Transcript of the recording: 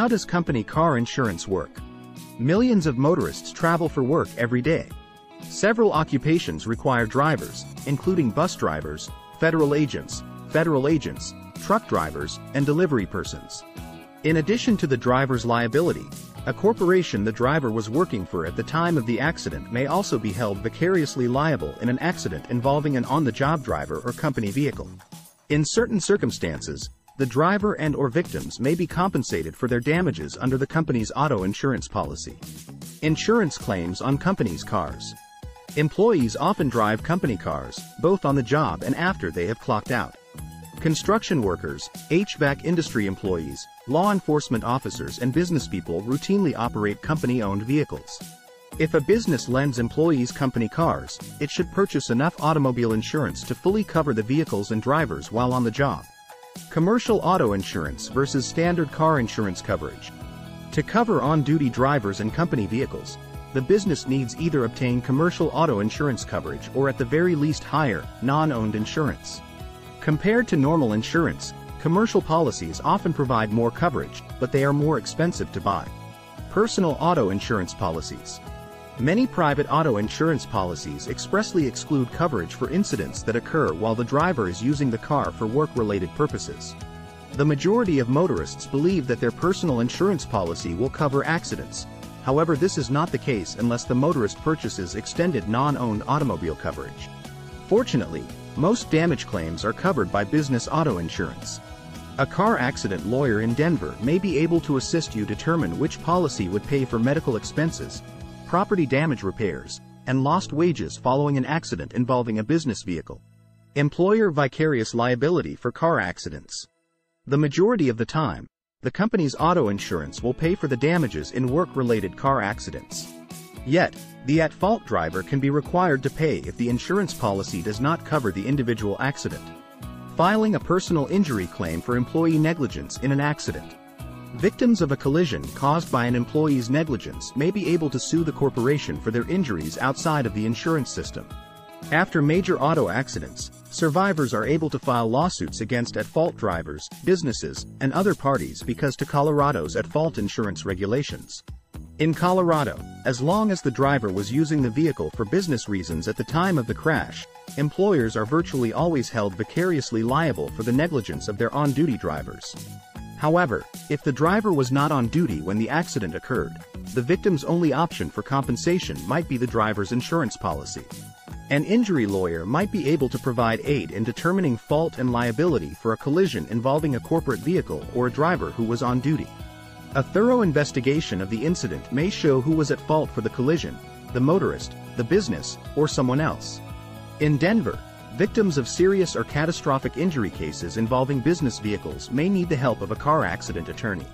How does company car insurance work? Millions of motorists travel for work every day. Several occupations require drivers, including bus drivers, federal agents, federal agents, truck drivers, and delivery persons. In addition to the driver's liability, a corporation the driver was working for at the time of the accident may also be held vicariously liable in an accident involving an on-the-job driver or company vehicle. In certain circumstances, the driver and or victims may be compensated for their damages under the company's auto insurance policy. Insurance claims on companies' cars. Employees often drive company cars, both on the job and after they have clocked out. Construction workers, HVAC industry employees, law enforcement officers and business people routinely operate company-owned vehicles. If a business lends employees company cars, it should purchase enough automobile insurance to fully cover the vehicles and drivers while on the job. Commercial auto insurance versus standard car insurance coverage. To cover on-duty drivers and company vehicles, the business needs either obtain commercial auto insurance coverage or at the very least hire, non-owned insurance. Compared to normal insurance, commercial policies often provide more coverage, but they are more expensive to buy. Personal auto insurance policies. Many private auto insurance policies expressly exclude coverage for incidents that occur while the driver is using the car for work-related purposes. The majority of motorists believe that their personal insurance policy will cover accidents. However this is not the case unless the motorist purchases extended non-owned automobile coverage. Fortunately, most damage claims are covered by business auto insurance. A car accident lawyer in Denver may be able to assist you determine which policy would pay for medical expenses, property damage repairs, and lost wages following an accident involving a business vehicle. Employer vicarious liability for car accidents. The majority of the time, the company's auto insurance will pay for the damages in work-related car accidents. Yet, the at-fault driver can be required to pay if the insurance policy does not cover the individual accident. Filing a personal injury claim for employee negligence in an accident. Victims of a collision caused by an employee's negligence may be able to sue the corporation for their injuries outside of the insurance system. After major auto accidents, survivors are able to file lawsuits against at-fault drivers, businesses, and other parties because to Colorado's at-fault insurance regulations. In Colorado, as long as the driver was using the vehicle for business reasons at the time of the crash, employers are virtually always held vicariously liable for the negligence of their on-duty drivers. However, if the driver was not on duty when the accident occurred, the victim's only option for compensation might be the driver's insurance policy. An injury lawyer might be able to provide aid in determining fault and liability for a collision involving a corporate vehicle or a driver who was on duty. A thorough investigation of the incident may show who was at fault for the collision, the motorist, the business, or someone else. In Denver, victims of serious or catastrophic injury cases involving business vehicles may need the help of a car accident attorney.